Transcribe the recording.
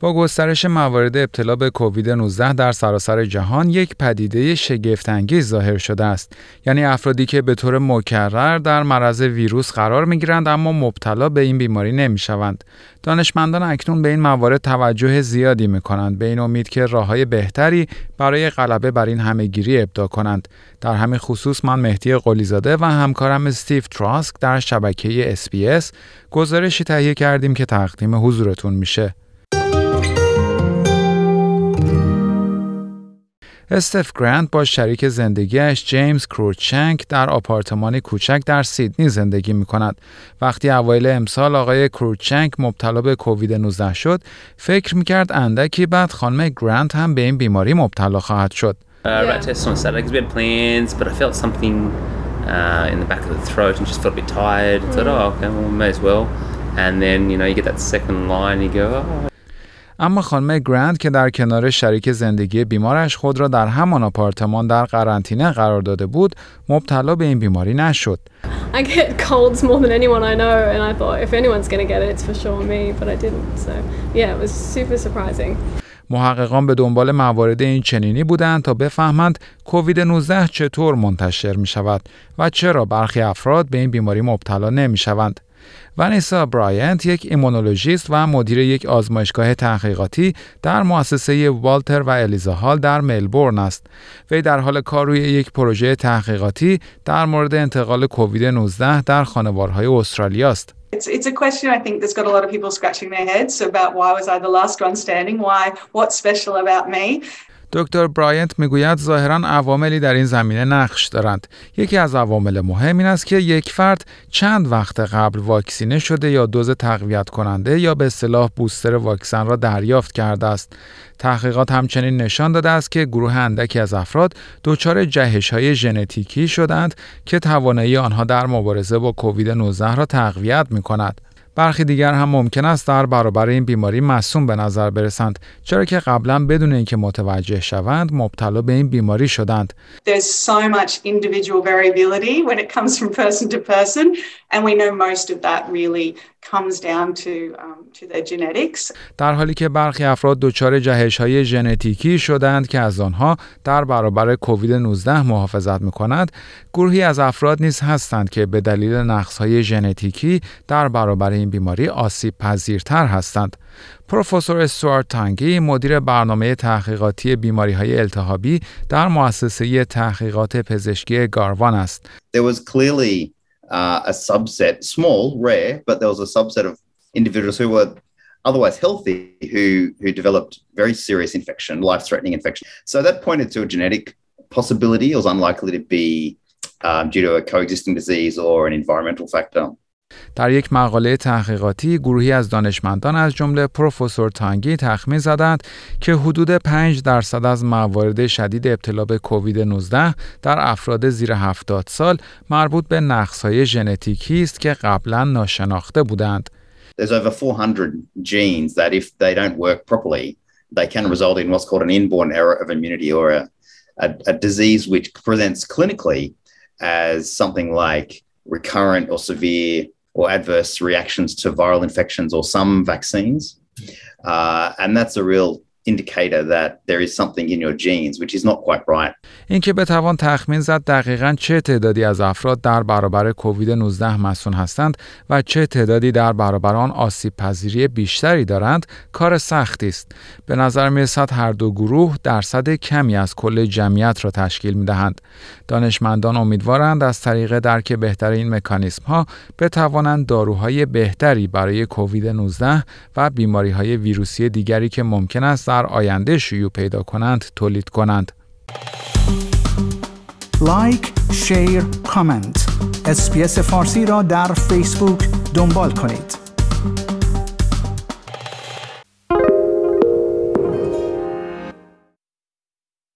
با گسترش موارد ابتلا به کووید 19 در سراسر جهان یک پدیده شگفتانگیز ظاهر شده است. یعنی افرادی که به طور مکرر در معرض ویروس قرار می گیرند اما مبتلا به این بیماری نمی شوند دانشمندان اکنون به این موارد توجه زیادی می کنند به این امید که راه های بهتری برای غلبه بر این همهگیری ابدا کنند. در همین خصوص من مهدی قلیزاده و همکارم استیو تراسک در شبکه SBS گزارشی تهیه کردیم که تقدیم حضورتون میشه. استف گرانت با شریک زندگیش جیمز کروچنک در آپارتمانی کوچک در سیدنی زندگی می کند. وقتی اوایل امسال آقای کروچنک مبتلا به کووید 19 شد، فکر می کرد اندکی بعد خانم گرانت هم به این بیماری مبتلا خواهد شد. اما خانم گرند که در کنار شریک زندگی بیمارش خود را در همان آپارتمان در قرنطینه قرار داده بود مبتلا به این بیماری نشد. I get colds more than anyone I know and I thought if anyone's going to get it it's for sure me but I didn't so yeah it was super surprising. محققان به دنبال موارد این چنینی بودند تا بفهمند کووید 19 چطور منتشر می شود و چرا برخی افراد به این بیماری مبتلا نمی شوند. ونیسا براینت یک ایمونولوژیست و مدیر یک آزمایشگاه تحقیقاتی در مؤسسه والتر و الیزا هال در ملبورن است. وی در حال کار روی یک پروژه تحقیقاتی در مورد انتقال کووید 19 در خانوارهای استرالیا است. It's, it's a question I think that's got a lot of people scratching their heads about why was I the last one standing? Why? What's special about me? دکتر براینت می‌گوید ظاهرا عواملی در این زمینه نقش دارند. یکی از عوامل مهم این است که یک فرد چند وقت قبل واکسینه شده یا دوز تقویت کننده یا به اصطلاح بوستر واکسن را دریافت کرده است. تحقیقات همچنین نشان داده است که گروه اندکی از افراد دچار جهش های ژنتیکی شدند که توانایی آنها در مبارزه با کووید 19 را تقویت می کند. برخی دیگر هم ممکن است در برابر این بیماری مصوم به نظر برسند چرا که قبلا بدون اینکه متوجه شوند مبتلا به این بیماری شدند. Um, to their genetics. در حالی که برخی افراد دچار جهش های ژنتیکی شدند که از آنها در برابر کووید 19 محافظت می کند گروهی از افراد نیز هستند که به دلیل نقص های ژنتیکی در برابر این بیماری آسیب پذیرتر هستند. پروفسور استوارت تانگی مدیر برنامه تحقیقاتی بیماری های التهابی در مؤسسه تحقیقات پزشکی گاروان است. There was clearly uh, a subset, small, rare, but there was a subset of individuals who were otherwise healthy who who developed very serious infection, life-threatening infection. So that pointed to a genetic possibility. It was unlikely to be um, due to a coexisting disease or an environmental factor. در یک مقاله تحقیقاتی گروهی از دانشمندان از جمله پروفسور تانگی تخمین زدند که حدود 5 درصد از موارد شدید ابتلا به کووید 19 در افراد زیر 70 سال مربوط به نقص‌های ژنتیکی است که قبلا ناشناخته بودند. There's over 400 genes that if they don't work properly, they can result in what's called an inborn error of immunity or a, a, a disease which presents clinically as something like recurrent or severe or adverse reactions to viral infections or some vaccines. Uh, and that's a real indicator that there is something in your genes which is not quite right. اینکه بتوان تخمین زد دقیقا چه تعدادی از افراد در برابر کووید 19 مسون هستند و چه تعدادی در برابر آن آسیب پذیری بیشتری دارند کار سختی است. به نظر می رسد هر دو گروه درصد کمی از کل جمعیت را تشکیل می دهند. دانشمندان امیدوارند از طریق درک بهتر این مکانیسم ها بتوانند داروهای بهتری برای کووید 19 و بیماری های ویروسی دیگری که ممکن است در آینده شیوع پیدا کنند تولید کنند. like، share، comment. اسپیس فارسی را در فیسبوک دنبال کنید.